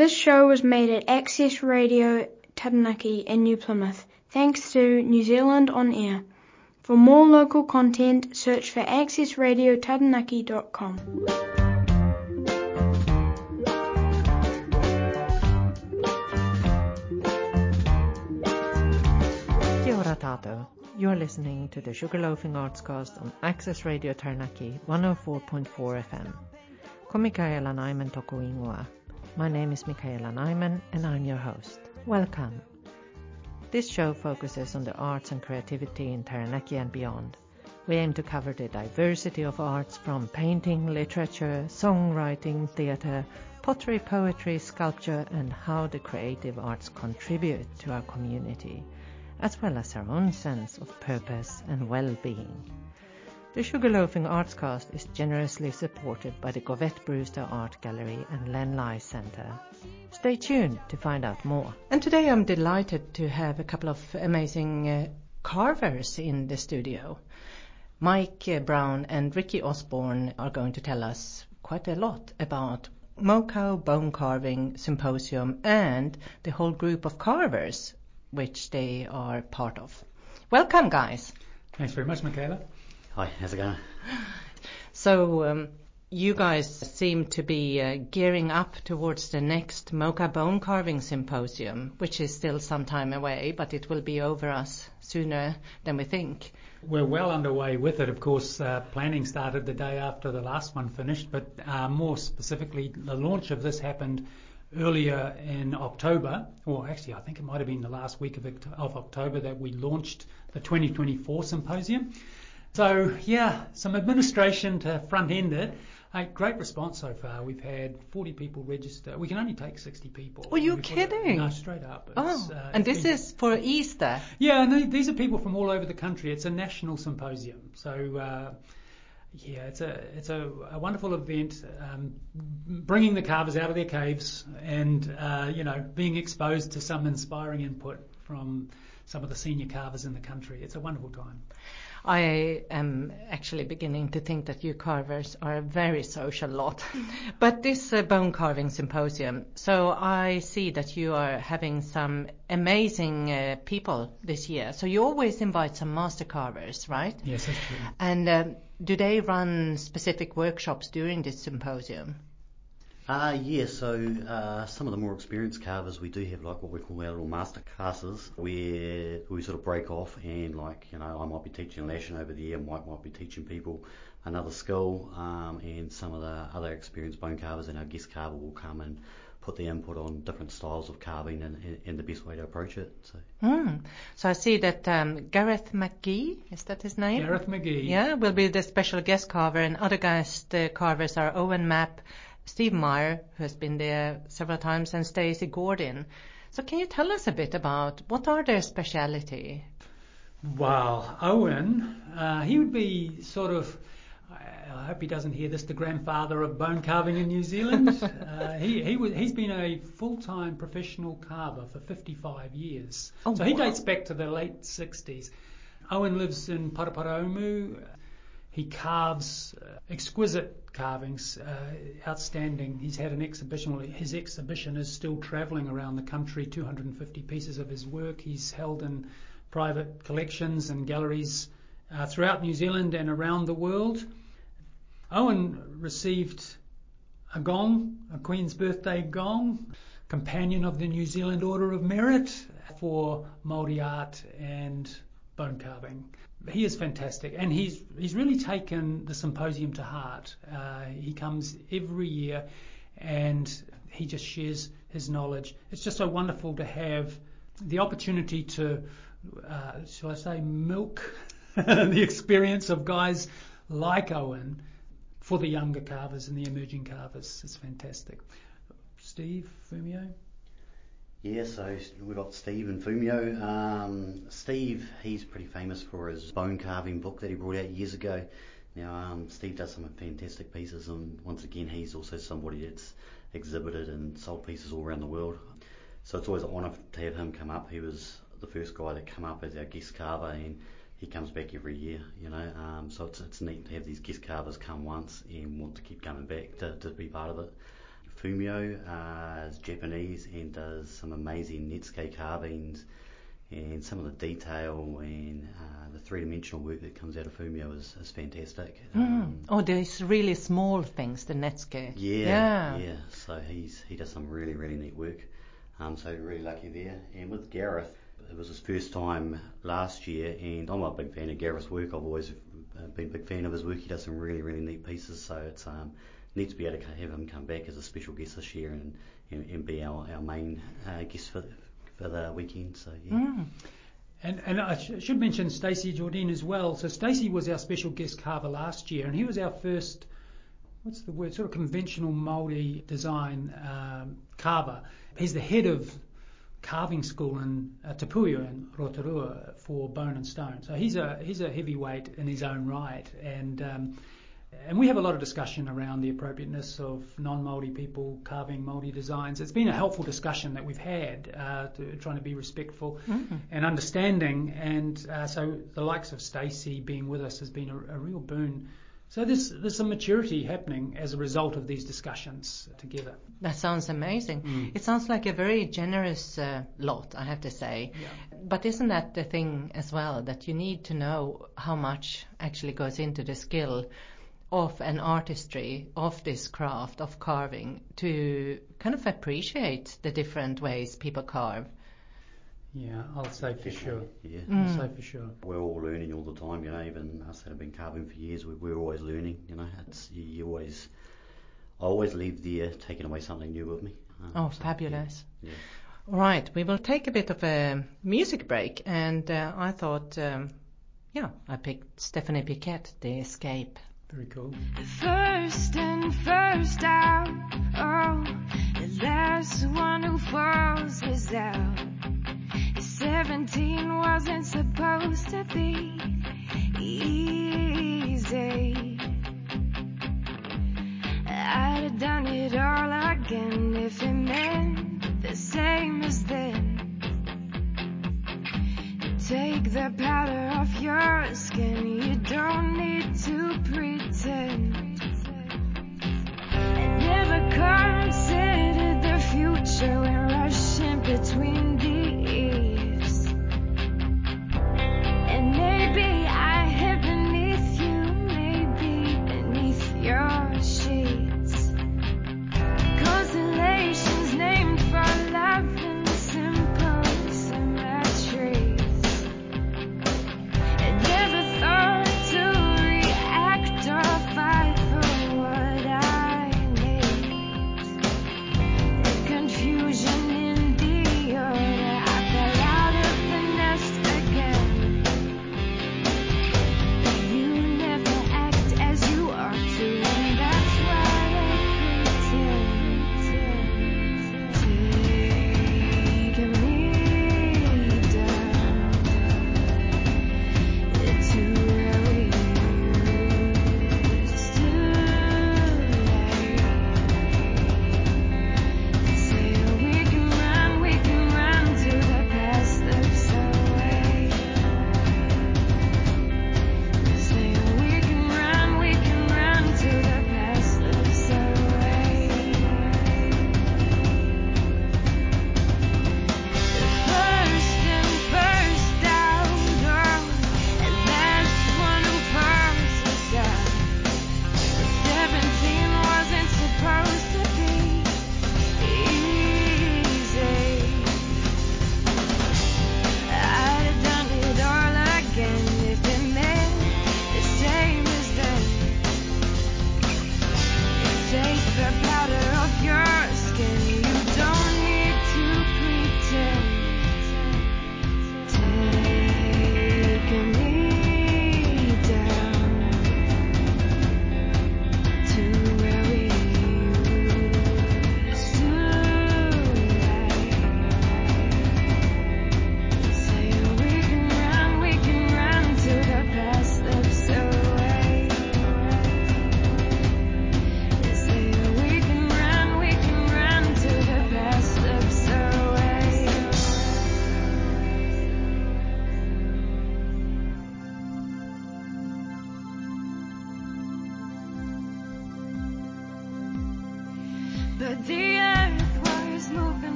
This show was made at Access Radio Taranaki in New Plymouth, thanks to New Zealand On Air. For more local content, search for accessradiotaranaki.com. Kia ora tātou. You're listening to the Sugarloafing Artscast on Access Radio Taranaki 104.4 FM. Ko Michaela Nyman toku ingoa. My name is Michaela Nyman and I'm your host. Welcome. This show focuses on the arts and creativity in Taranaki and beyond. We aim to cover the diversity of arts from painting, literature, songwriting, theatre, pottery, poetry, sculpture, and how the creative arts contribute to our community, as well as our own sense of purpose and well-being. The Sugarloafing Artscast is generously supported by the Govett Brewster Art Gallery and Len Lye Centre. Stay tuned to find out more. And today I'm delighted to have a couple of amazing uh, carvers in the studio. Mike uh, Brown and Riki Osborne are going to tell us quite a lot about Mokau Bone Carving Symposium and the whole group of carvers which they are part of. Welcome, guys. Thanks very much, Michaela. Hi, how's it going? So, um, you guys seem to be uh, gearing up towards the next Mokau Bone Carving Symposium, which is still some time away, but it will be over us sooner than we think. We're well underway with it. Of course, uh, planning started the day after the last one finished, but uh, more specifically, the launch of this happened earlier in October, or actually, I think it might have been the last week of, of October that we launched the 2024 symposium. So, yeah, some administration to front end it. A great response so far. We've had 40 people register. We can only take 60 people. Are you kidding? No, straight up. Oh, uh, and this been- is for Easter. Yeah, no, these are people from all over the country. It's a national symposium, so uh, yeah, it's a it's a, a wonderful event, um, bringing the carvers out of their caves and uh, you know being exposed to some inspiring input from some of the senior carvers in the country. It's a wonderful time. I am actually beginning to think that you carvers are a very social lot. but this uh, bone carving symposium, so I see that you are having some amazing uh, people this year. So you always invite some master carvers, right? Yes, that's true. And um, do they run specific workshops during this symposium? Uh, yeah, so uh, some of the more experienced carvers, we do have like what we call our little master classes where we sort of break off and like, you know, I might be teaching lashing over the there, Mike might be teaching people another skill, um, and some of the other experienced bone carvers and our guest carver will come and put the input on different styles of carving and, and, and the best way to approach it. So Mm. So I see that um, Gareth McGee, is that his name? Gareth McGee. Yeah, will be the special guest carver, and other guest uh, carvers are Owen Mapp, Steve Myhre, who has been there several times, and Stacey Gordon. So can you tell us a bit about what are their speciality? Well, Owen, uh, he would be sort of. I hope he doesn't hear this. The grandfather of bone carving in New Zealand. uh, he he was he's been a full-time professional carver for 55 years. Oh, so he wow. dates back to the late 60s. Owen lives in Paraparaumu. He carves uh, exquisite carvings, uh, outstanding. He's had an exhibition. His exhibition is still travelling around the country. 250 pieces of his work. He's held in private collections and galleries uh, throughout New Zealand and around the world. Owen received a gong, a Queen's birthday gong, companion of the New Zealand Order of Merit for Māori art and bone carving. He is fantastic, and he's he's really taken the symposium to heart. Uh, he comes every year, and he just shares his knowledge. It's just so wonderful to have the opportunity to, uh, shall I say, milk the experience of guys like Owen for the younger carvers and the emerging carvers. It's fantastic. Steve Fumio. Yeah, so we've got Steve and Fumio. Um, Steve, he's pretty famous for his bone carving book that he brought out years ago. Now, um, Steve does some fantastic pieces, and once again, he's also somebody that's exhibited and sold pieces all around the world. So it's always an honour to have him come up. He was the first guy to come up as our guest carver, and he comes back every year, you know. Um, so it's, it's neat to have these guest carvers come once and want to keep coming back to, to be part of it. Fumio uh, is Japanese and does some amazing Netsuke carvings and some of the detail and uh, the three-dimensional work that comes out of Fumio is, is fantastic. Mm. Um, Oh, these really small things, the Netsuke. yeah, Yeah. yeah. So he's he does some really really neat work. Um, so really lucky there. And with Gareth, it was his first time last year, and I'm a big fan of Gareth's work. I've always uh, been a big fan of his work. He does some really really neat pieces. So it's um, neat to be able to have him come back as a special guest this year and and, and be our, our main uh, guest for for the weekend. So yeah. Mm. And, and I sh- should mention Stacey Jardine as well. So Stacey was our special guest carver last year, and he was our first, what's the word, sort of conventional Māori design um, carver. He's the head of carving school in uh, Te Puia in Rotorua for bone and stone. So he's a he's a heavyweight in his own right, and um, and we have a lot of discussion around the appropriateness of non-Māori people carving Māori designs. It's been a helpful discussion that we've had, uh, to, trying to be respectful and understanding. And uh, so the likes of Stacey being with us has been a, a real boon. So there's there's some maturity happening as a result of these discussions together. That sounds amazing. Mm. It sounds like a very generous uh, lot, I have to say. Yeah. But isn't that the thing as well, that you need to know how much actually goes into the skill of an artistry, of this craft, of carving, to kind of appreciate the different ways people carve? Yeah, I'll say for sure. Yeah. Mm. I'll say for sure. We're all learning all the time, you know. Even us that have been carving for years, we, we're always learning. You know, it's you, you always, I always leave there taking away something new with me. Um, Oh, so, fabulous. Yeah, All right, we will take a bit of a music break, and uh, I thought, um, yeah, I picked Stephanie Piquet, The Escape. Very cool. First and first out. Oh, the last one who falls is out. 17 wasn't supposed to be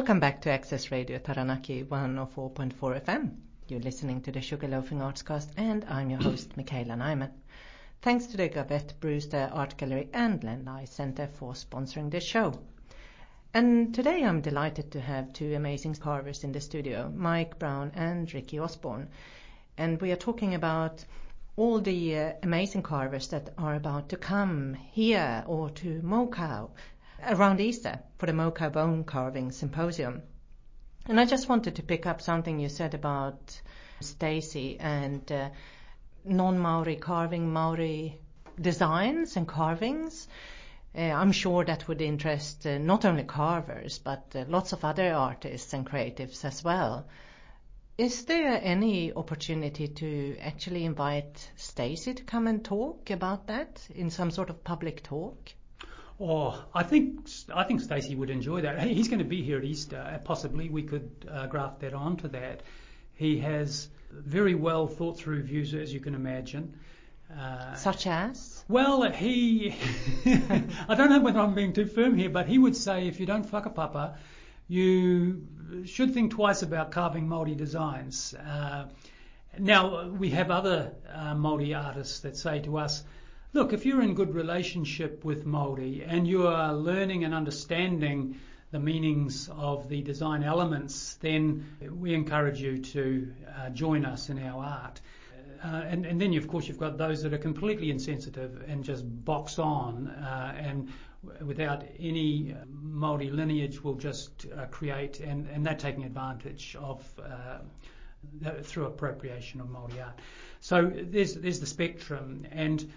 Welcome back to Access Radio Taranaki 104.4 FM. You're listening to the Sugarloafing Artscast and I'm your host Michaela Nyman. Thanks to the Govett Brewster Art Gallery and Len Lye Centre for sponsoring this show. And today I'm delighted to have two amazing carvers in the studio, Mike Brown and Riki Osborne. And we are talking about all the uh, amazing carvers that are about to come here or to Mokau around Easter for the Mokau Bone Carving Symposium. And I just wanted to pick up something you said about Stacy and uh, non-Maori carving, Maori designs and carvings. Uh, I'm sure that would interest uh, not only carvers but uh, lots of other artists and creatives as well. Is there any opportunity to actually invite Stacy to come and talk about that in some sort of public talk? Oh, I think I think Stacey would enjoy that. He's going to be here at Easter. uh, Possibly we could uh, graft that onto that. He has very well thought through views, as you can imagine. Uh, Such as? well, he, I don't know whether I'm being too firm here, but he would say if you don't whakapapa, you should think twice about carving Māori designs. Uh, now, we have other uh, Māori artists that say to us, look, if you're in good relationship with Māori and you are learning and understanding the meanings of the design elements, then we encourage you to uh, join us in our art. Uh, and, and then, of course, you've got those that are completely insensitive and just box on uh, and without any uh, Māori lineage will just uh, create, and, and they're taking advantage of uh, through appropriation of Māori art. So there's, there's the spectrum, and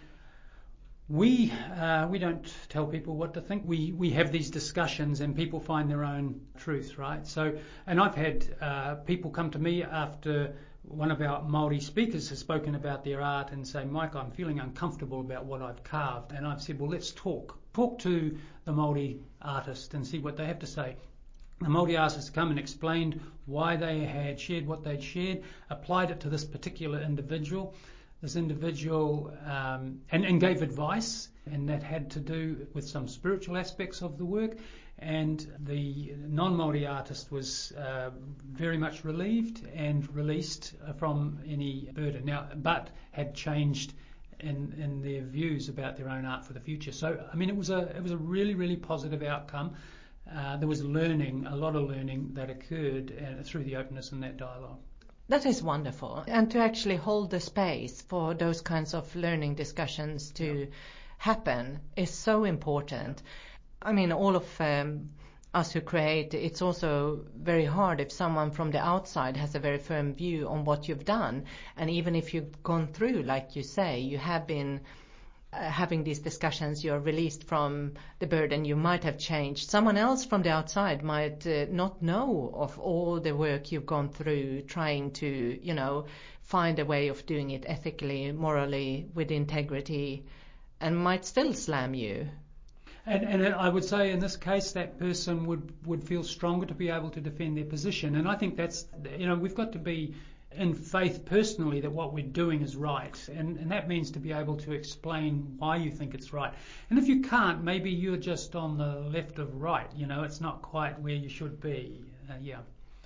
we uh, we don't tell people what to think. We we have these discussions and people find their own truth, right? So, and I've had uh, people come to me after one of our Maori speakers has spoken about their art and say, Mike, I'm feeling uncomfortable about what I've carved, and I've said, well, let's talk. Talk to the Maori artist and see what they have to say. The Māori artists come and explained why they had shared what they'd shared, applied it to this particular individual. This individual um, and, and gave advice, and that had to do with some spiritual aspects of the work. And the non-Māori artist was uh, very much relieved and released uh, from any burden. Now, but had changed in, in their views about their own art for the future. So, I mean, it was a it was a really really positive outcome. Uh, there was learning, a lot of learning that occurred uh, through the openness in that dialogue. That is wonderful. And to actually hold the space for those kinds of learning discussions to happen is so important. I mean, all of um, us who create, it's also very hard if someone from the outside has a very firm view on what you've done. And even if you've gone through, like you say, you have been having these discussions, you're released from the burden, you might have changed. Someone else from the outside might uh, not know of all the work you've gone through trying to, you know, find a way of doing it ethically, morally, with integrity, and might still slam you. And, and I would say in this case that person would, would feel stronger to be able to defend their position. And I think that's, you know, we've got to be in faith personally that what we're doing is right. And, and that means to be able to explain why you think it's right. And if you can't, maybe you're just on the left of right. You know, it's not quite where you should be. Uh, yeah.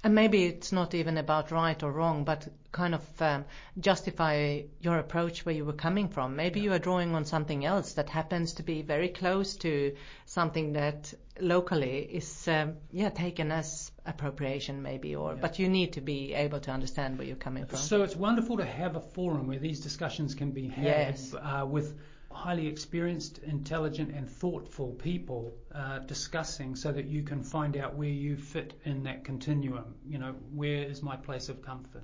And maybe it's not even about right or wrong, but kind of um, justify your approach where you were coming from. Maybe you are drawing on something else that happens to be very close to something that locally is, um, yeah, taken as appropriation maybe, or Yeah. but you need to be able to understand where you're coming from. So it's wonderful to have a forum where these discussions can be had Yes. uh, with highly experienced, intelligent, and thoughtful people uh, discussing so that you can find out where you fit in that continuum. You know, where is my place of comfort?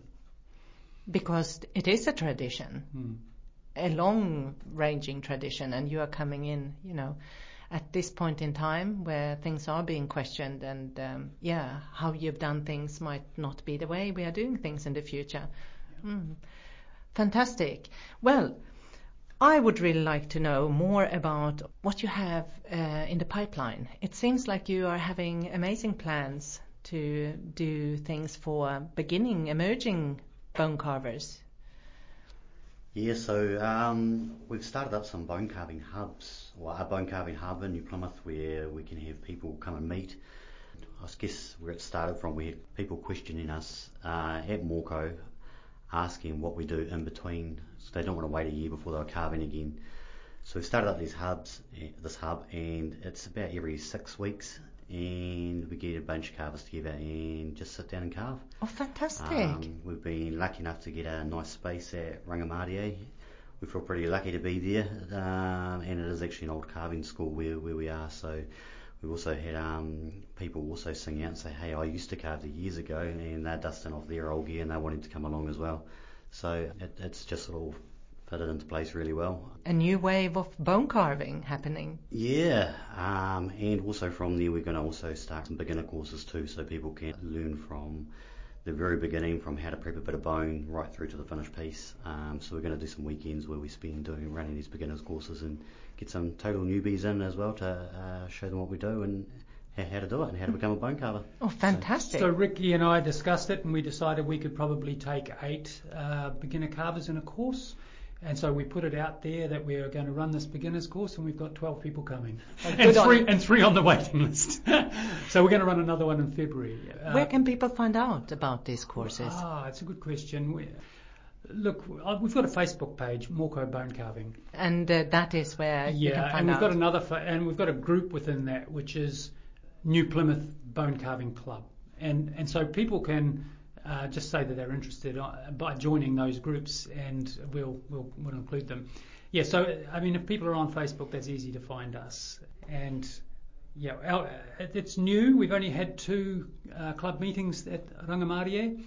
because it is a tradition, Hmm. a long-ranging tradition, and you are coming in, you know, at this point in time where things are being questioned, and um, yeah, how you've done things might not be the way we are doing things in the future. Mm. Fantastic. Well. I would really like to know more about what you have uh, in the pipeline. It seems like you are having amazing plans to do things for beginning, emerging bone carvers. Yeah, so um, we've started up some bone carving hubs, well, a bone carving hub in New Plymouth where we can have people come and meet. I guess where it started from, we had people questioning us uh, at Mokau, asking what we do in between, so they don't want to wait a year before they're carving again. So we've started up these hubs, eh, this hub, and it's about every six weeks, and we get a bunch of carvers together and just sit down and carve. Oh, fantastic. Um, we've been lucky enough to get a nice space at Rangimārie. We feel pretty lucky to be there, um, and it is actually an old carving school where, where we are. So we've also had um, people also sing out and say, "Hey, I used to carve there years ago," and they're dusting off their old gear and they're wanting to come along as well. So it, it's just sort of fitted into place really well. a new wave of bone carving happening. Yeah, um, and also from there we're going to also start some beginner courses too, so people can learn from the very beginning, from how to prep a bit of bone right through to the finished piece. Um, so we're going to do some weekends where we spend doing running these beginners courses and get some total newbies in as well to uh, show them what we do and how, how to do it and how to become a bone carver. Oh, fantastic. So Riki and I discussed it, and we decided we could probably take eight uh, beginner carvers in a course. And so we put it out there that we are going to run this beginners course, and we've got 12 people coming, and three and three on the waiting list. so we're going to run another one in February. Uh, Where can people find out about these courses? Ah, it's a good question. We, look, uh, we've got a Facebook page, Mokau Bone Carving. And uh, that is where you can Yeah, and we've out. got another, fa- and we've got a group within that, which is New Plymouth Bone Carving Club, and and so people can uh, just say that they're interested uh, by joining those groups, and we'll we'll we'll include them. Yeah, so I mean, if people are on Facebook, that's easy to find us, and yeah, our, it's new. We've only had two uh, club meetings at Rangimārie,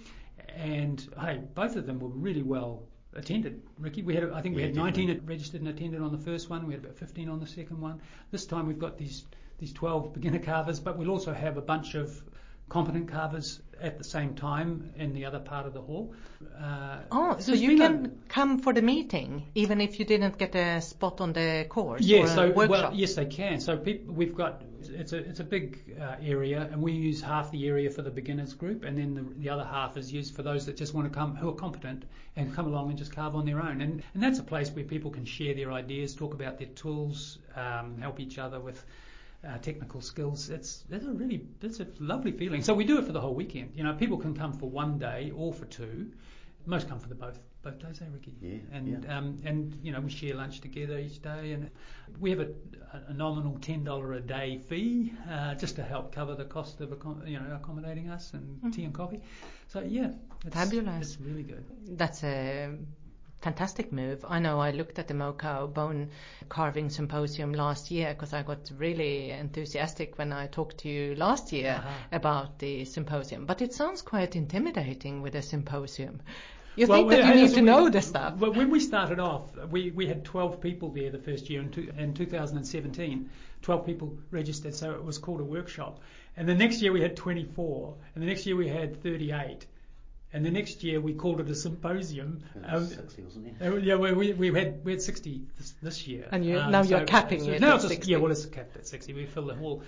and hey, both of them were really well attended. Riki, we had I think we Yeah, had definitely. 19 registered and attended on the first one. We had about 15 on the second one. This time we've got these these 12 beginner carvers, but we'll also have a bunch of competent carvers at the same time in the other part of the hall. Uh, Oh, so you been a- can come for the meeting even if you didn't get a spot on the course Yeah, or so well, yes, they can. So people, we've got it's a it's a big uh, area, and we use half the area for the beginners group, and then the, the other half is used for those that just want to come who are competent and come along and just carve on their own. And and that's a place where people can share their ideas, talk about their tools, um, help each other with. Uh, technical skills. It's it's a really it's a lovely feeling. So we do it for the whole weekend. You know, people can come for one day or for two. Most come for the both both days, eh, Riki? Yeah, And yeah. um, and you know we share lunch together each day, and we have a, a nominal ten dollar a day fee uh, just to help cover the cost of accom- you know accommodating us and tea and coffee. So yeah, it's, Fabulous. It's really good. That's a fantastic move. I know I looked at the Mokau Bone Carving Symposium last year because I got really enthusiastic when I talked to you last year Uh-huh. about the symposium. But it sounds quite intimidating with a symposium. You Well, think that you need to we- know the stuff. But when we started off, we, we had 12 people there the first year in, two, in 2017. 12 people registered, so it was called a workshop. And the next year we had 24, and the next year we had 38. And the next year we called it a symposium. It Um, 60, wasn't it? Uh, Yeah, we, we, we had we had 60 this, this year. Um, And you- now you're capping it now at it's just, 60. Yeah, well, it's capped at 60. We fill the hall.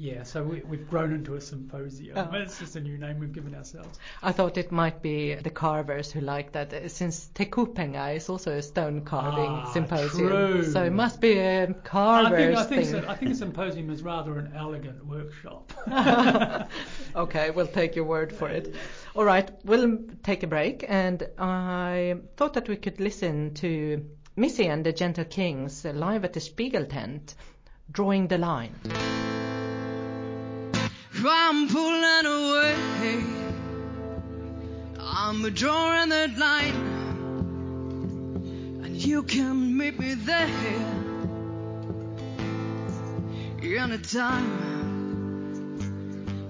Yeah, so we, we've grown into a symposium. Oh. It's just a new name we've given ourselves. I thought it might be the carvers who like that, uh, since Te Kupenga is also a stone carving Ah, symposium. true. So it must be a think, carvers I, think thing. so, I think a symposium is rather an elegant workshop. okay, we'll take your word for it. All right, we'll take a break, and I thought that we could listen to Missy and the Gentle Kings live at the Spiegel tent, drawing the line. I'm pulling away. I'm drawing that line. And you can meet me there. Anytime.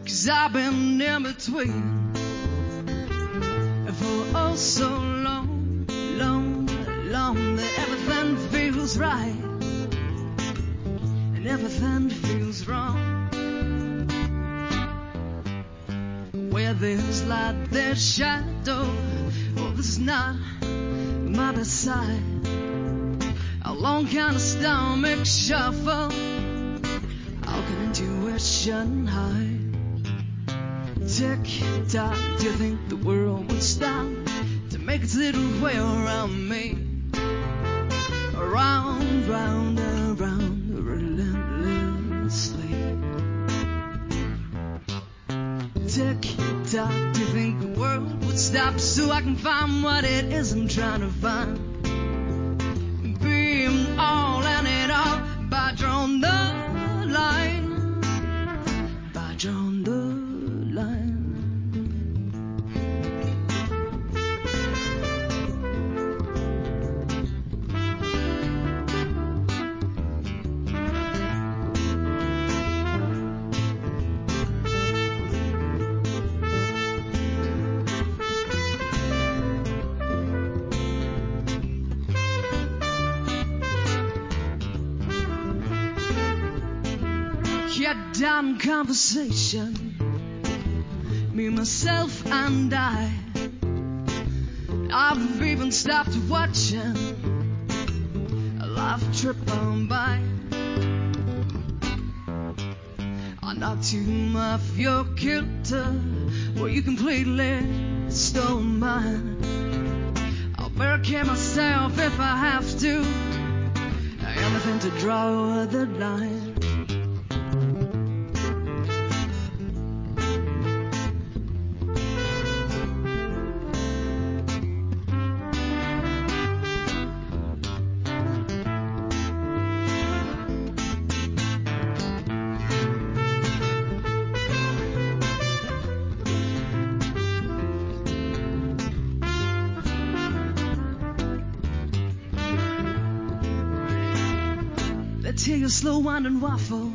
Cause I've been in between. For oh so long, long, long that everything feels right. And everything There's light, there's shadow. Oh, this is not my best side. A long kind of stomach shuffle. How can intuition hide? Tick tock, do you think the world would stop to make its little way around me? Around, round, around, Tock, do you think the world would stop so I can find what it is I'm trying to find? Be all conversation. Me, myself, and I. I've even stopped watching a life trip on by. I knocked you off your kilter, well, you completely stole mine. I'll barricade myself if I have to. Anything to draw the line. And waffle.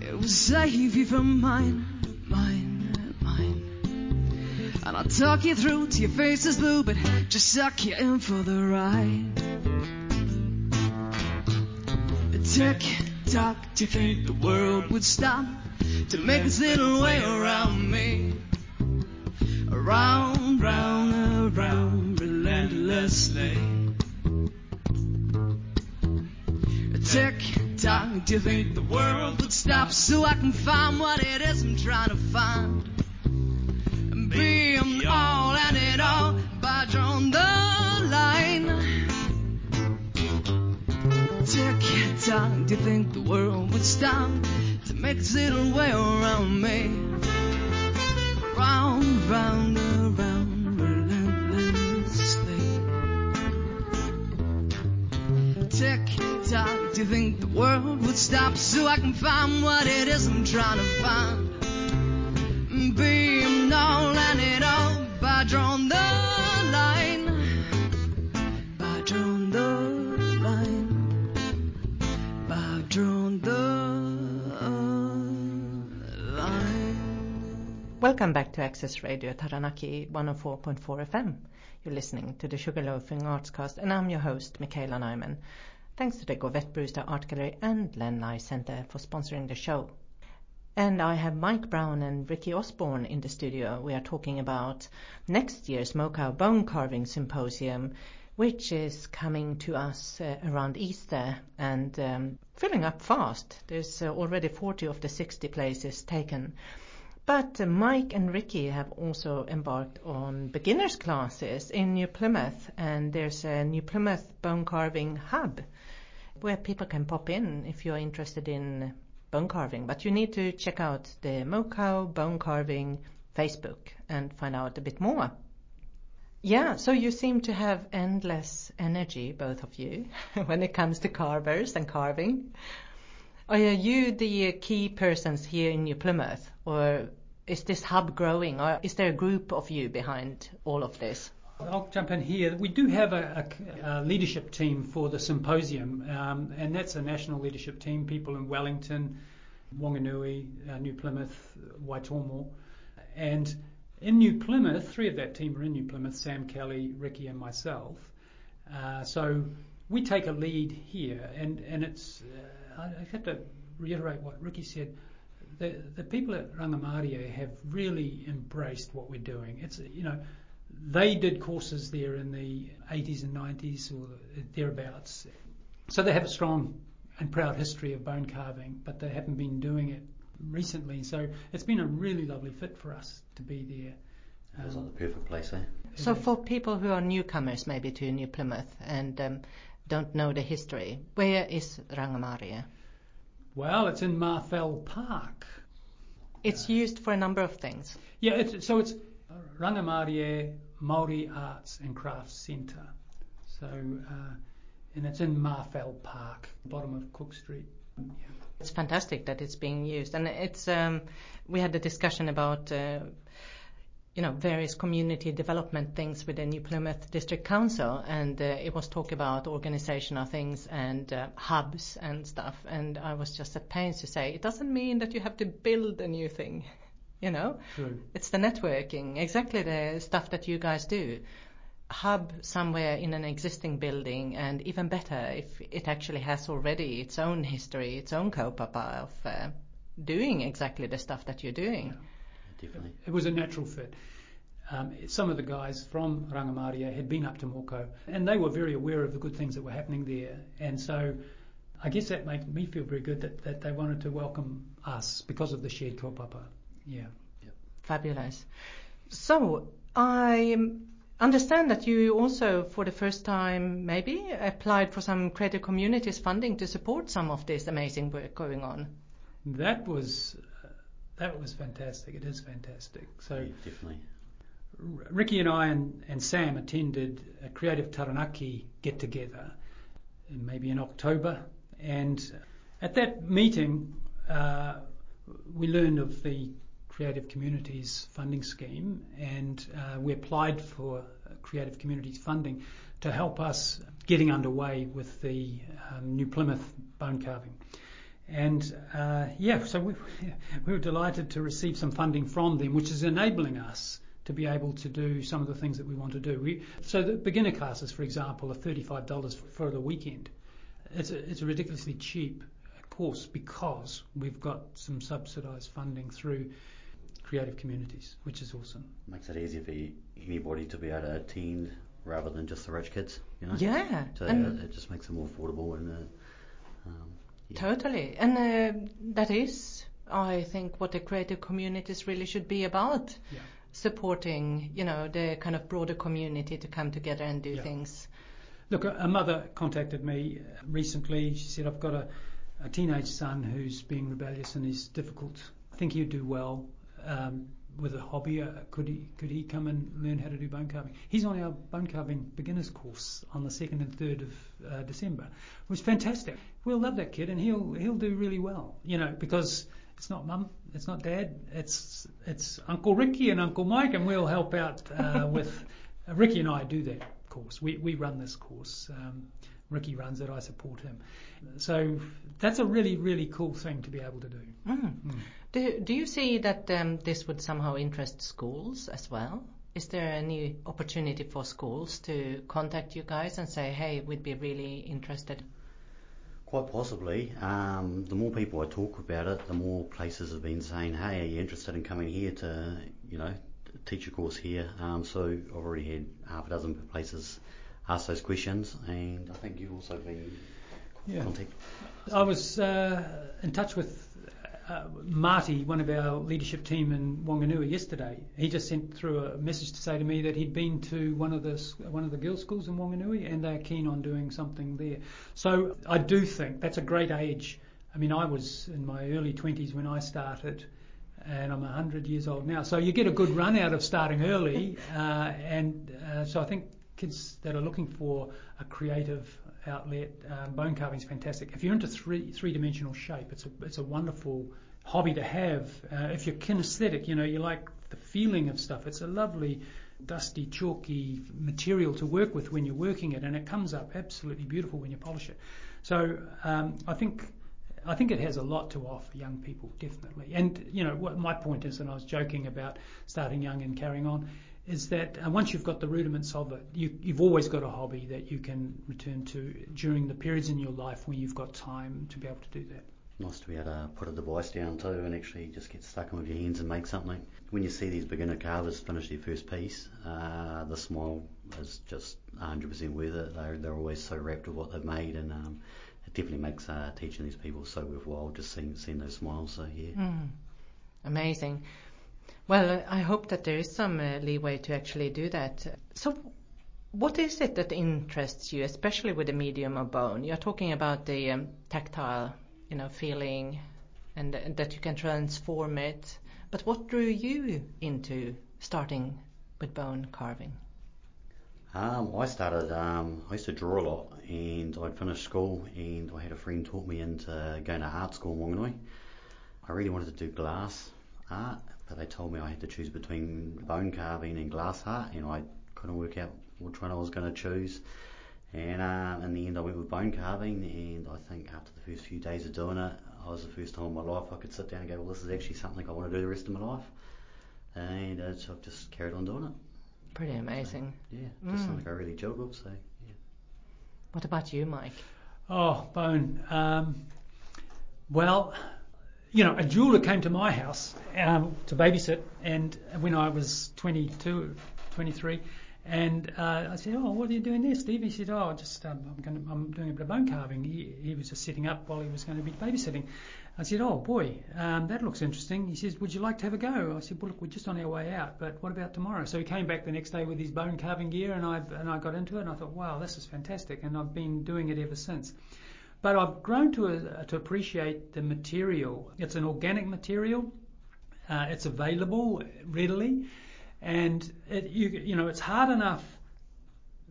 It will save you from mine, mine, mine. And I'll talk you through till your face is blue, but just suck you in for the ride. Tick tock, do you think the world would stop to make this little way around me? Around, round, around, relentlessly. Tick tock, do you think the world would stop so I can find what it is I'm trying to find? And be all and it all by drawing the line. Tick tock, do you think the world would stop to make this little way around me? Round, round, world would stop so I can find what it is I'm trying to find? All and it all by drawing the line. By drawing the line. By drawing the uh, line. Welcome back to Access Radio Taranaki 104.4 FM. You're listening to the Sugarloafing Artscast, and I'm your host, Michaela Nyman. Thanks to the Govette Brewster Art Gallery and Lye Center for sponsoring the show. And I have Mike Brown and Riki Osborne in the studio. We are talking about next year's Mokau Bone Carving Symposium, which is coming to us uh, around Easter and um, filling up fast. There's uh, already 40 of the 60 places taken. But uh, Mike and Riki have also embarked on beginners classes in New Plymouth, and there's a New Plymouth bone carving hub where people can pop in if you're interested in bone carving. But you need to check out the Mokau Bone Carving Facebook and find out a bit more. Yeah, so you seem to have endless energy, both of you, when it comes to carvers and carving. Are you the key persons here in New Plymouth, or is this hub growing, or is there a group of you behind all of this? I'll jump in here. We do have a, a, a leadership team for the symposium, um, and that's a national leadership team, people in Wellington, Wanganui, uh, New Plymouth, Waitomo. And in New Plymouth, three of that team are in New Plymouth Sam Kelly, Riki, and myself. Uh, so we take a lead here, and, and it's, uh, I have to reiterate what Riki said. The, the people at Rangimarie have really embraced what we're doing. It's, you know, they did courses there in the 80s and 90s or thereabouts. So they have a strong and proud history of bone carving, but they haven't been doing it recently. So it's been a really lovely fit for us to be there. Um, it's like the perfect place, eh? So for people who are newcomers maybe to New Plymouth and um, don't know the history, where is Rangimarie? Well, it's in Marfell Park. It's uh, used for a number of things. Yeah, it's, so it's Rangimarie Maori Arts and Crafts Centre. So, uh, and it's in Marfell Park, bottom of Cook Street. Yeah. It's fantastic that it's being used, and it's. Um, we had a discussion about. Uh, you know, various community development things with the New Plymouth District Council, and uh, it was talk about organizational things and uh, hubs and stuff. And I was just at pains to say it doesn't mean that you have to build a new thing. You know, True. it's the networking, exactly the stuff that you guys do. Hub somewhere in an existing building, and even better if it actually has already its own history, its own kaupapa of uh, doing exactly the stuff that you're doing. Yeah, definitely. It was a natural fit. Um, some of the guys from Rangimarie had been up to Mokau, and they were very aware of the good things that were happening there. And so I guess that made me feel very good that, that they wanted to welcome us because of the shared kaupapa. Yeah. Yep. Fabulous. So I understand that you also, for the first time, maybe applied for some Creative Communities funding to support some of this amazing work going on. That was uh, that was fantastic. It is fantastic. So yeah, definitely. R- Riki and I and, and Sam attended a Creative Taranaki get together, maybe in October, and at that meeting, uh, we learned of the Creative Communities funding scheme, and uh, we applied for Creative Communities funding to help us getting underway with the um, New Plymouth bone carving. And uh, yeah, so we, we were delighted to receive some funding from them, which is enabling us to be able to do some of the things that we want to do. So the beginner classes, for example, are $35 for the weekend. It's a, it's a ridiculously cheap course because we've got some subsidised funding through creative communities, which is awesome. Makes it easier for anybody to be able to attend rather than just the rich kids, you know. Yeah, so and it just makes it more affordable and. Uh, um, yeah. Totally, and uh, that is, I think, what the creative communities really should be about. Yeah. Supporting, you know, the kind of broader community to come together and do yeah. things. Look, a, a mother contacted me recently. She said, "I've got a, a teenage son who's being rebellious and is difficult. I think he'd do well um, with a hobby, uh, could he could he come and learn how to do bone carving? He's on our bone carving beginners course on the second and third of uh, December. It was fantastic. We'll love that kid, and he'll he'll do really well. You know, because it's not mum, it's not dad, it's it's Uncle Riki and Uncle Mike, and we'll help out uh, with. Uh, Riki and I do that course. We we run this course. Um, Riki runs it. I support him. So that's a really really cool thing to be able to do. Mm. Mm. Do, do you see that um, this would somehow interest schools as well? Is there any opportunity for schools to contact you guys and say, hey, we'd be really interested? Quite possibly. Um, the more people I talk about it, the more places have been saying, hey, are you interested in coming here to, you know, teach a course here? Um, so I've already had half a dozen places ask those questions. And I think you've also been Yeah. contact. I was uh, in touch with uh, Marty, one of our leadership team in Wanganui yesterday. He just sent through a message to say to me that he'd been to one of the one of the girls' schools in Wanganui and they're keen on doing something there. So I do think that's a great age. I mean, I was in my early 20s when I started. And I'm 100 years old now, so you get a good run out of starting early, uh, and uh, so I think kids that are looking for a creative outlet, um, bone carving is fantastic. If you're into three three dimensional shape, it's a it's a wonderful hobby to have. Uh, if you're kinesthetic, you know you like the feeling of stuff. It's a lovely dusty, chalky material to work with when you're working it, and it comes up absolutely beautiful when you polish it. So um, I think. I think it has a lot to offer young people, definitely. And you know, what my point is, and I was joking about starting young and carrying on, is that uh, once you've got the rudiments of it, you, you've always got a hobby that you can return to during the periods in your life when you've got time to be able to do that. Nice to be able to put a device down too and actually just get stuck in with your hands and make something. When you see these beginner carvers finish their first piece, uh, the smile is just 100% worth it. They're, they're always so wrapped with what they've made and um, it definitely makes uh, teaching these people so worthwhile just seeing, seeing those smiles. So yeah. Mm. Amazing. Well, I hope that there is some uh, leeway to actually do that. So, what is it that interests you, especially with the medium of bone? You're talking about the um, tactile, you know, feeling, and, that you can transform it. But what drew you into starting with bone carving? Um, I started, um, I used to draw a lot and I'd finished school and I had a friend taught me into going to art school in Wanganui. I really wanted to do glass art, but they told me I had to choose between bone carving and glass art and I couldn't work out which one I was going to choose. And uh, in the end, I went with bone carving, and I think after the first few days of doing it, I was the first time in my life I could sit down and go, well, this is actually something I want to do the rest of my life. And uh, so I've just carried on doing it. Pretty amazing. Yeah, just Mm. something I really juggle, So yeah. What about you, Mike? Oh, bone. Um, well, you know, a jeweler came to my house um, to babysit, and when I was 22, 23, and uh, I said, "Oh, what are you doing there, Steve?" He said, "Oh, just um, I'm, going I'm doing a bit of bone carving." He, he was just setting up while he was going to be babysitting. I said, "Oh boy, um, that looks interesting." He says, "Would you like to have a go?" I said, "Well, look, we're just on our way out, but what about tomorrow?" So he came back the next day with his bone carving gear, and I and I got into it, and I thought, "Wow, this is fantastic," and I've been doing it ever since. But I've grown to uh, to appreciate the material. It's an organic material. Uh, it's available readily, and it, you you know it's hard enough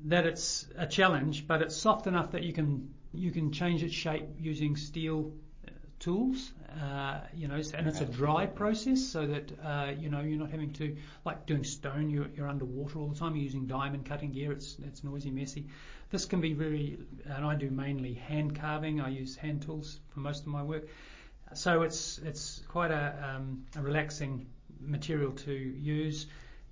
that it's a challenge, but it's soft enough that you can you can change its shape using steel uh, tools. Uh, you know, and it's a dry process, so that uh, you know you're not having to like doing stone. You're, you're underwater all the time. You're using diamond cutting gear. It's it's noisy, messy. This can be very, and I do mainly hand carving. I use hand tools for most of my work. So it's it's quite a, um, a relaxing material to use.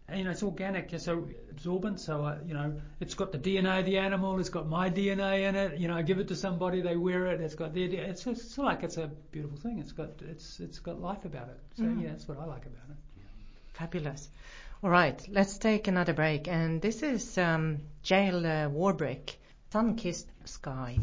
And, you know, it's organic, it's so absorbent. So uh, you know, it's got the DNA of the animal. It's got my DNA in it. You know, I give it to somebody, they wear it. It's got their. It's it's like it's a beautiful thing. It's got it's it's got life about it. So Mm. yeah, that's what I like about it. Fabulous. All right, let's take another break. And this is um, Jail uh, Warbrick, Sun Kissed Sky.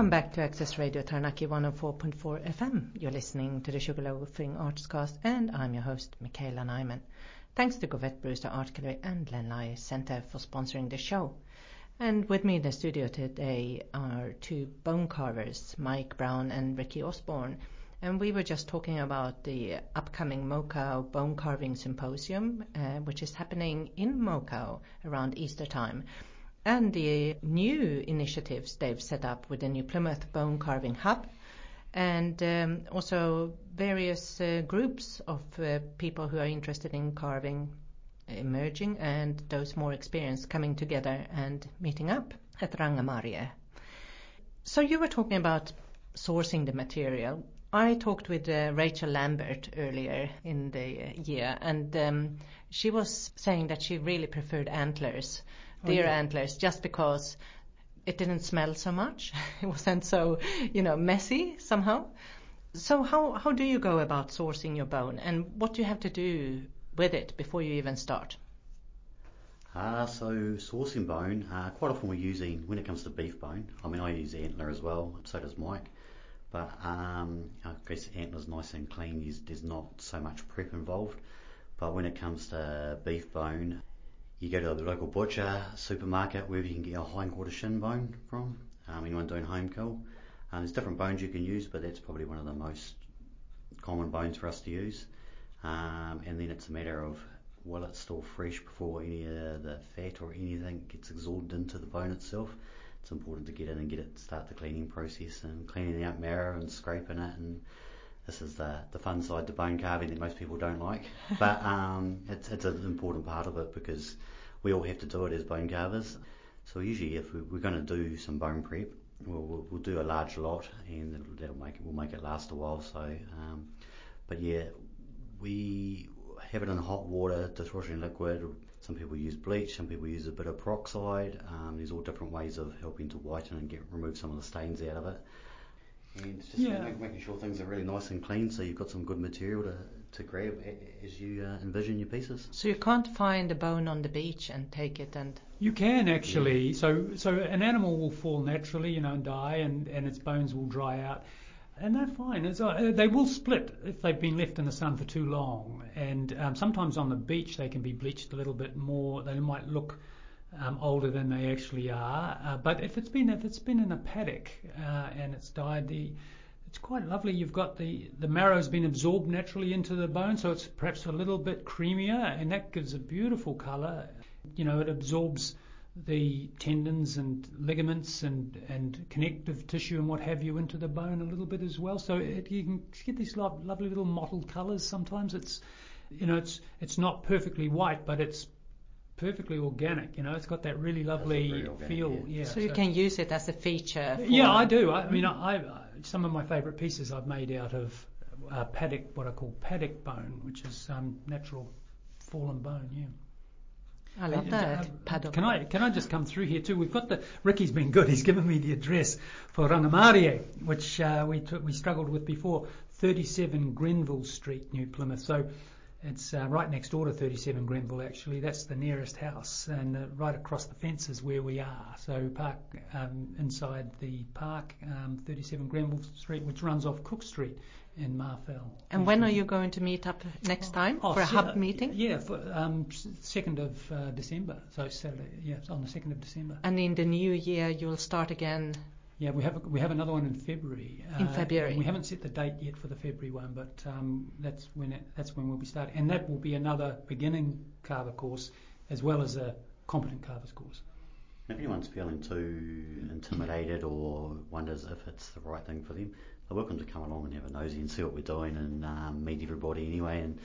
Welcome back to Access Radio Taranaki 104.4 FM. You're listening to the Sugarloafing Artscast, and I'm your host, Michaela Nyman. Thanks to Govett Brewster Art Gallery and Len Lye Centre for sponsoring the show. And with me in the studio today are two bone carvers, Mike Brown and Riki Osborne. And we were just talking about the upcoming Mokau Bone Carving Symposium, uh, which is happening in Mokau around Easter time and the new initiatives they've set up with the New Plymouth Bone Carving Hub, and um, also various uh, groups of uh, people who are interested in carving emerging and those more experienced coming together and meeting up at Rangimārie. So you were talking about sourcing the material. I talked with uh, Rachel Lambert earlier in the year, and um, she was saying that she really preferred antlers deer oh, yeah. antlers just because it didn't smell so much. it wasn't so, you know, messy somehow. So how, how do you go about sourcing your bone and what do you have to do with it before you even start? Uh, so sourcing bone, uh, quite often we're using, when it comes to beef bone, I mean I use antler as well, so does Mike, but um, I guess antler's nice and clean, there's, there's not so much prep involved, but when it comes to beef bone, you go to the local butcher, supermarket, wherever you can get a hindquarter shin bone from. Um, anyone doing home kill. Um, there's different bones you can use, but that's probably one of the most common bones for us to use. Um, and then it's a matter of will it still fresh before any of the fat or anything gets absorbed into the bone itself. It's important to get in and get it start the cleaning process and cleaning out marrow and scraping it and this is the, the fun side to bone carving that most people don't like. But um, it's, it's an important part of it because we all have to do it as bone carvers. So usually if we, are going to do some bone prep, we'll, we'll, we'll, do a large lot and that'll make it, we'll make it last a while. So, um, but yeah, we have it in hot water, dishwashing liquid. Some people use bleach, some people use a bit of peroxide. Um, there's all different ways of helping to whiten and get remove some of the stains out of it and just yeah. make, making sure things are really nice and clean so you've got some good material to, to grab as you uh, envision your pieces. So you can't find a bone on the beach and take it and... You can actually. Yeah. So so an animal will fall naturally, you know, and die and, and its bones will dry out. And they're fine. Uh, they will split if they've been left in the sun for too long. And um, sometimes on the beach they can be bleached a little bit more. They might look um, older than they actually are. Uh, but if it's been if it's been in a paddock uh, and it's died, the it's quite lovely. You've got the the marrow's been absorbed naturally into the bone, so it's perhaps a little bit creamier, and that gives a beautiful colour. You know, it absorbs the tendons and ligaments and, and connective tissue and what have you into the bone a little bit as well. So it, you can get these lo- lovely little mottled colours. Sometimes it's, you know, it's it's not perfectly white, but it's perfectly organic. You know, it's got that really lovely organic, feel. Yeah. yeah. So, so you can use it as a feature. yeah, I do. I, I mean, I, I, some of my favourite pieces I've made out of uh, paddock, what I call paddock bone, which is um, natural fallen bone. Yeah. I love uh, that. Uh, paddock. Can I can I just come through here too? We've got the Riki's been good. He's given me the address for Rangimārie, which uh, we took, we struggled with before. 37 Grenville Street, New Plymouth. So it's uh, right next door to 37 Grenville, actually. That's the nearest house, and uh, right across the fence is where we are. So, park um, inside the park, um, 37 Grenville Street, which runs off Cook Street in Marfell. And when are you going to meet up next time oh, for a hub meeting? Yeah, for um, 2nd of uh, December. So Saturday, yeah, on the 2nd of December. And in the new year, you'll start again yeah, we have we have another one in February. In uh, February. We haven't set the date yet for the February one, but um, that's when it, that's when we'll be starting, and that will be another beginning carver course as well as a competent carver's course. If anyone's feeling too intimidated or wonders if it's the right thing for them, they're welcome to come along and have a nosy and see what we're doing and um, meet everybody anyway and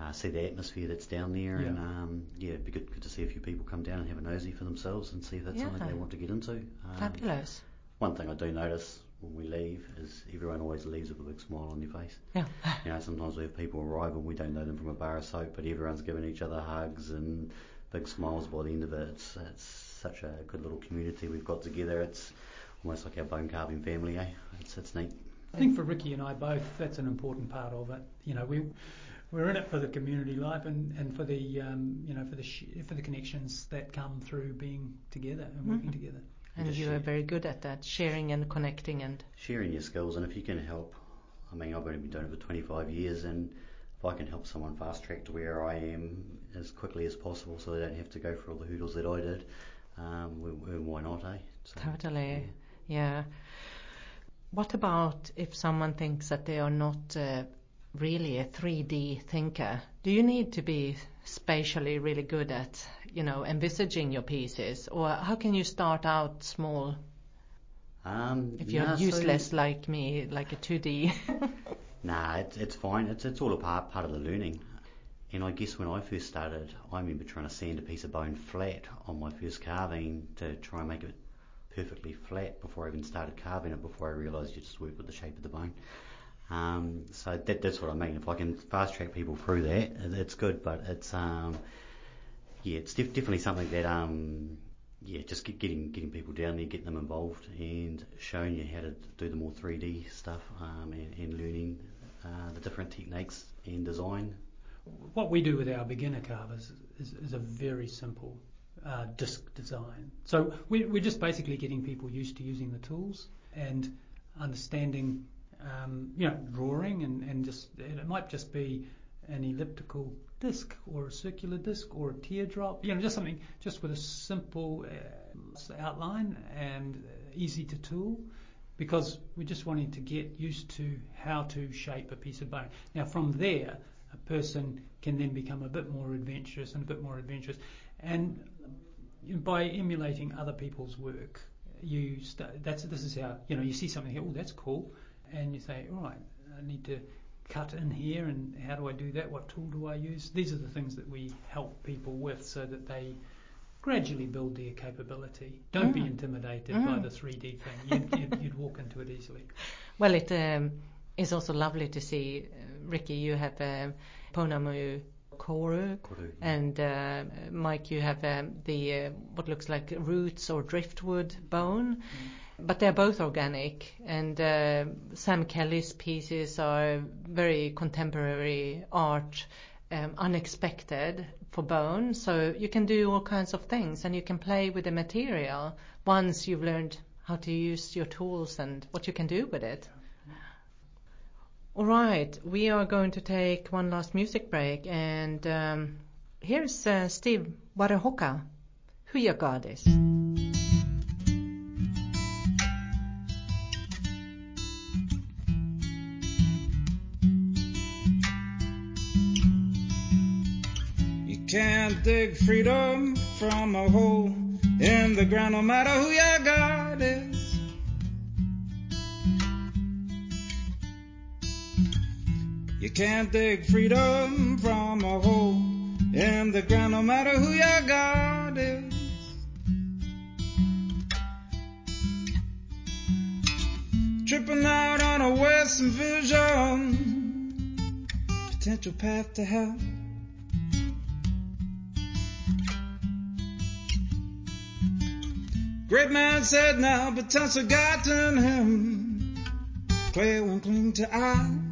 uh, see the atmosphere that's down there. Yeah. And um, yeah, it'd be good, good to see a few people come down and have a nosy for themselves and see if that's yeah. something they want to get into. Um, Fabulous one thing I do notice when we leave is everyone always leaves with a big smile on their face. Yeah. you know, sometimes we have people arrive and we don't know them from a bar of soap, but everyone's giving each other hugs and big smiles by the end of it. It's, it's such a good little community we've got together. It's almost like our bone carving family, eh? It's, it's neat. I think for Riki and I both, that's an important part of it. You know, we we're in it for the community life and, and for the um, you know for the sh- for the connections that come through being together and working mm-hmm. together. And you are very good at that, sharing and connecting and sharing your skills, and if you can help, I mean, I've only been doing it for 25 years, and if I can help someone fast track to where I am as quickly as possible, so they don't have to go through all the hurdles that I did, um, why not, eh? So, Totally, yeah. What about if someone thinks that they are not uh, really a 3D thinker? Do you need to be spatially really good at, you know, envisaging your pieces, or how can you start out small Um, if you're nah, so- useless like me, like a 2D? Nah, it's, it's fine. It's, it's all a part, part of the learning. And I guess when I first started, I remember trying to sand a piece of bone flat on my first carving to try and make it perfectly flat before I even started carving it, before I realised you just work with the shape of the bone. Um, so that, that's what I mean. If I can fast track people through that, it's good, but it's, um, yeah, it's def- definitely something that, um, yeah, just get, getting getting people down there, getting them involved, and showing you how to do the more 3D stuff, um, and, and learning uh, the different techniques and design. What we do with our beginner carvers is, is a very simple uh, disc design. So we, we're just basically getting people used to using the tools and understanding, um, you know, drawing and, and just it might just be an elliptical disc or a circular disc or a teardrop, you know, just something just with a simple uh, outline and uh, easy to tool because we're just wanting to get used to how to shape a piece of bone. Now from there, a person can then become a bit more adventurous and a bit more adventurous, and by emulating other people's work, you st- that's this is how you know you see something here. Oh, that's cool, and you say, all right, I need to cut in here, and how do I do that? What tool do I use? These are the things that we help people with, so that they gradually build their capability. Don't be Mm. intimidated by Mm. the 3D thing. You'd, you'd, you'd walk into it easily. Well, it um, is also lovely to see, uh, Riki, you have um, pounamu Koru, Koru. and uh, Mike, you have um, the uh, what looks like roots or driftwood bone. But they're both organic, and uh, Sam Kelly's pieces are very contemporary art, um, unexpected for bone. So you can do all kinds of things, and you can play with the material once you've learned how to use your tools and what you can do with it. All right, we are going to take one last music break, and um, here's uh, Steve Warahoka, Huya Goddess. Can't dig freedom from a hole in the ground, no matter who your God is. You can't dig freedom from a hole in the ground, no matter who your God is. Tripping out on a Western vision, potential path to hell. Great man said now, but time's forgotten him. Clay won't cling to I.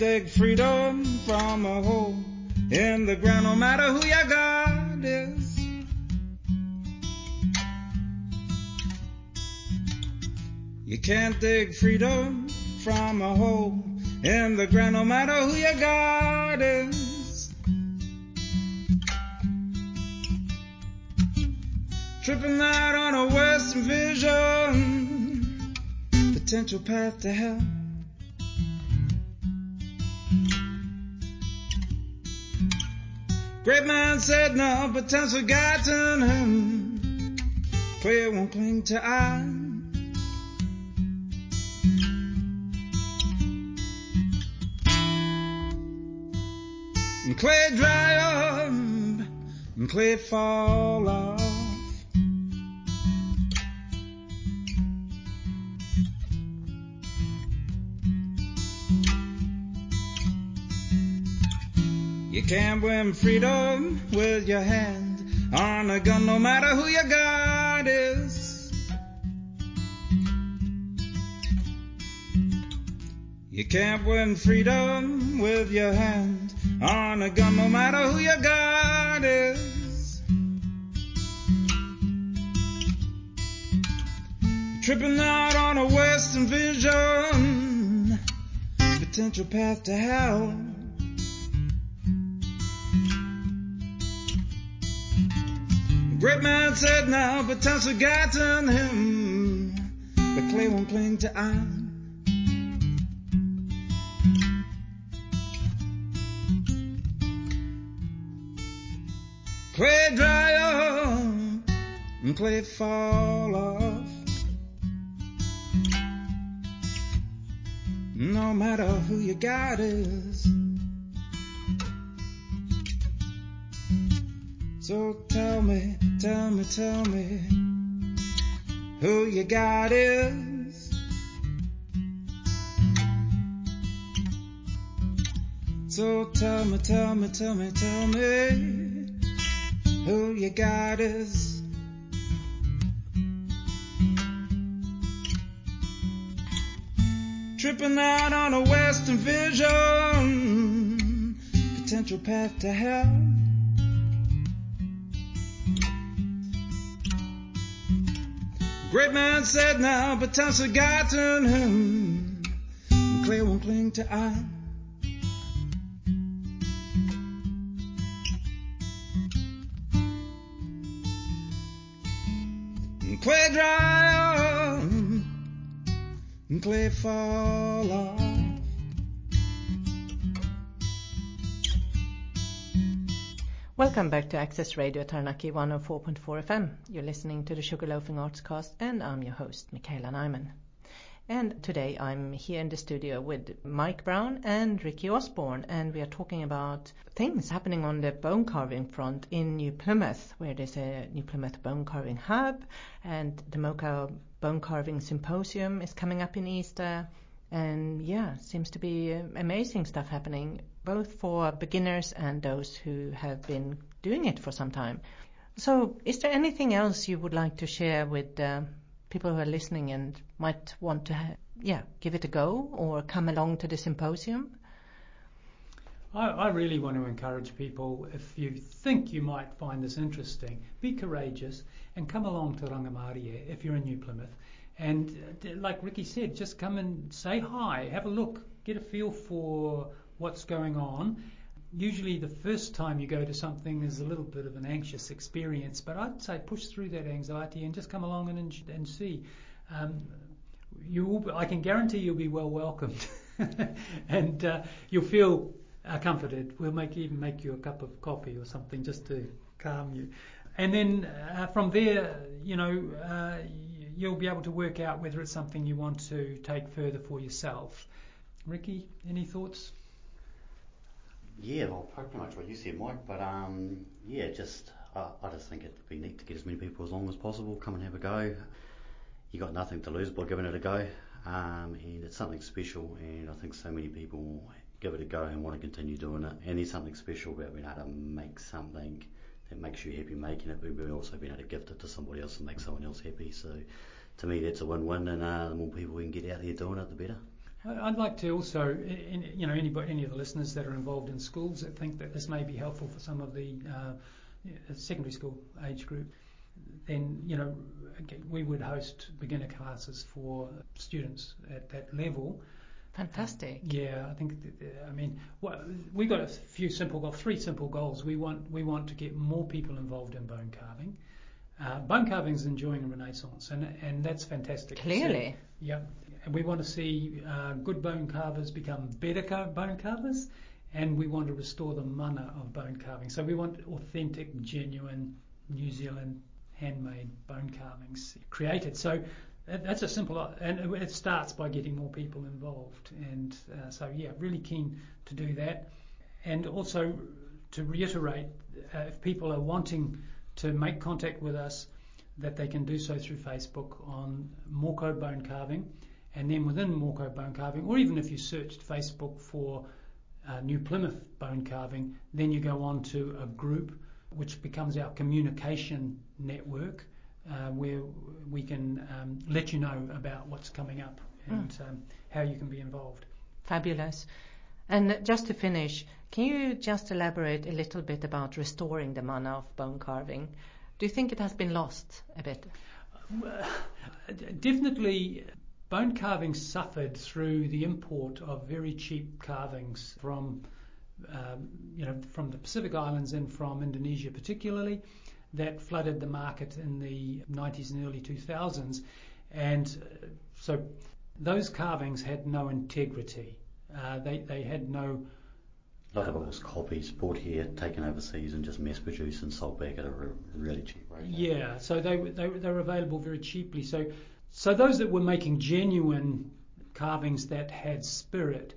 Dig freedom from a hole in the ground, no matter who your God is. You can't dig freedom from a hole in the ground, no matter who your God is. Tripping out on a Western vision, potential path to hell. Great man said no, but time's forgotten him. Clay won't cling to I. Clay dry up, and clay fall off. You can't win freedom with your hand on a gun, no matter who your God is. You can't win freedom with your hand on a gun, no matter who your God is. Tripping out on a Western vision, potential path to hell. Great man said now, but time's forgotten him. The clay won't cling to iron. Clay dry up and clay fall off. No matter who your God is. So tell me, tell me, tell me who you got is. So tell me, tell me, tell me, tell me who you got is. Tripping out on a Western vision, potential path to hell. Great man said now, but time's forgotten him. And clay won't cling to iron. Clay dry up, and clay fall off. Welcome back to Access Radio Taranaki 104.4 FM. You're listening to the Sugarloafing Arts Cast, and I'm your host, Michaela Nyman. And today I'm here in the studio with Mike Brown and Riki Osborne, and we are talking about things happening on the bone carving front in New Plymouth, where there's a New Plymouth Bone Carving Hub, and the Mokau Bone Carving Symposium is coming up in Easter. And yeah, seems to be amazing stuff happening, both for beginners and those who have been doing it for some time. So, is there anything else you would like to share with uh, people who are listening and might want to, ha- yeah, give it a go or come along to the symposium? I, I really want to encourage people, if you think you might find this interesting, be courageous and come along to Rangimārie if you're in New Plymouth. And uh, like Riki said, just come and say hi, have a look, get a feel for what's going on. Usually, the first time you go to something is a little bit of an anxious experience, but I'd say push through that anxiety and just come along and, and see. Um, you I can guarantee you'll be well welcomed, and uh, you'll feel uh, comforted. We'll make even make you a cup of coffee or something just to calm you, and then uh, from there, you know, uh, you'll be able to work out whether it's something you want to take further for yourself. Riki, any thoughts? Yeah, well, pretty much what you said, Mike. But um, yeah, just I, I just think it'd be neat to get as many people as long as possible. Come and have a go. You got nothing to lose by giving it a go, um, and it's something special. And I think so many people give it a go and want to continue doing it. And there's something special about being able to make something that makes you happy making it, but also been able to gift it to somebody else and make someone else happy. So to me, that's a win-win, and uh, the more people we can get out there doing it, the better. I'd like to also, you know, anybody, any of the listeners that are involved in schools that think that this may be helpful for some of the uh, secondary school age group, then you know, we would host beginner classes for students at that level. Fantastic. Yeah, I think. I mean, we got a few simple goals, three simple goals. We want we want to get more people involved in bone carving. Uh, bone carving is enjoying a renaissance, and and that's fantastic. Clearly. Yeah, we want to see uh, good bone carvers become better car- bone carvers, and we want to restore the mana of bone carving. So we want authentic, genuine New Zealand handmade bone carvings created. So that's a simple, and it starts by getting more people involved. And uh, so, yeah, really keen to do that. And also to reiterate, uh, if people are wanting to make contact with us, that they can do so through Facebook on Mokau Bone Carving. And then within Mokau Bone Carving, or even if you searched Facebook for uh, New Plymouth bone carving, then you go on to a group which becomes our communication network uh, where we can um, let you know about what's coming up and um, how you can be involved. Fabulous. And just to finish, can you just elaborate a little bit about restoring the mana of bone carving? Do you think it has been lost a bit? Well, Definitely, bone carving suffered through the import of very cheap carvings from, um, you know, from the Pacific Islands and from Indonesia particularly, that flooded the market in the 90s and early 2000s, and uh, so those carvings had no integrity. Uh, they they had no A lot of it was copies bought here, taken overseas, and just mass produced and sold back at a really cheap rate. Yeah, so they they were- they were available very cheaply. So so those that were making genuine carvings that had spirit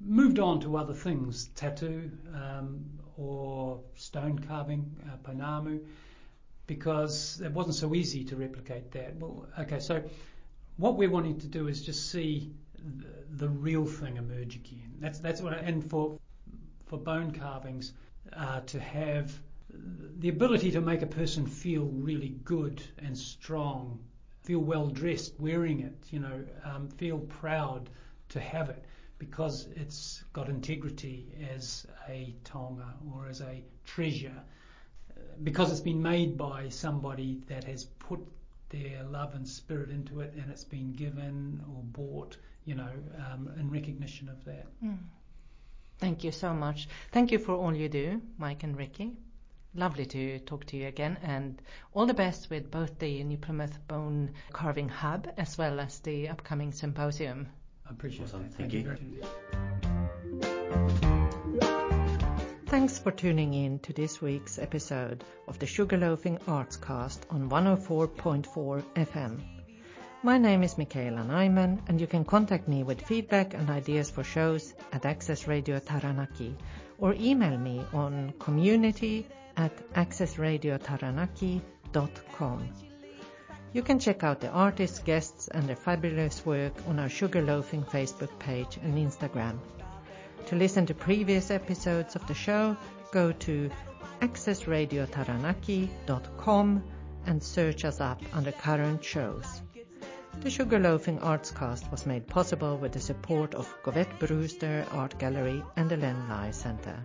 moved on to other things, tattoo um, or stone carving, uh, pounamu, because it wasn't so easy to replicate that. Well, okay, so what we're wanting to do is just see the, the real thing emerge again. That's that's what, I, and for for bone carvings uh, to have the ability to make a person feel really good and strong, feel well dressed wearing it, you know, um, feel proud to have it because it's got integrity as a taonga or as a treasure, because it's been made by somebody that has put their love and spirit into it and it's been given or bought, you know, um, in recognition of that. Thank you so much. Thank you for all you do, Mike and Riki. Lovely to talk to you again, and all the best with both the New Plymouth Bone Carving Hub as well as the upcoming symposium. I appreciate Awesome. that. Thank you you. Thanks for tuning in to this week's episode of the Sugarloafing Arts Cast on 104.4 FM. My name is Michaela Nyman, and you can contact me with feedback and ideas for shows at Access Radio Taranaki or email me on community at accessradiotaranaki.com. You can check out the artists, guests, and their fabulous work on our Sugarloafing Facebook page and Instagram. To listen to previous episodes of the show, go to accessradiotaranaki.com and search us up under current shows. The Sugarloafing Artscast was made possible with the support of Govett Brewster Art Gallery and the Len Lye Centre.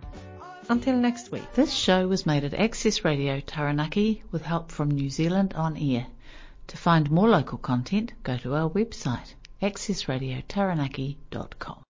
Until next week. This show was made at Access Radio Taranaki with help from New Zealand On Air. To find more local content, go to our website accessradiotaranaki.com.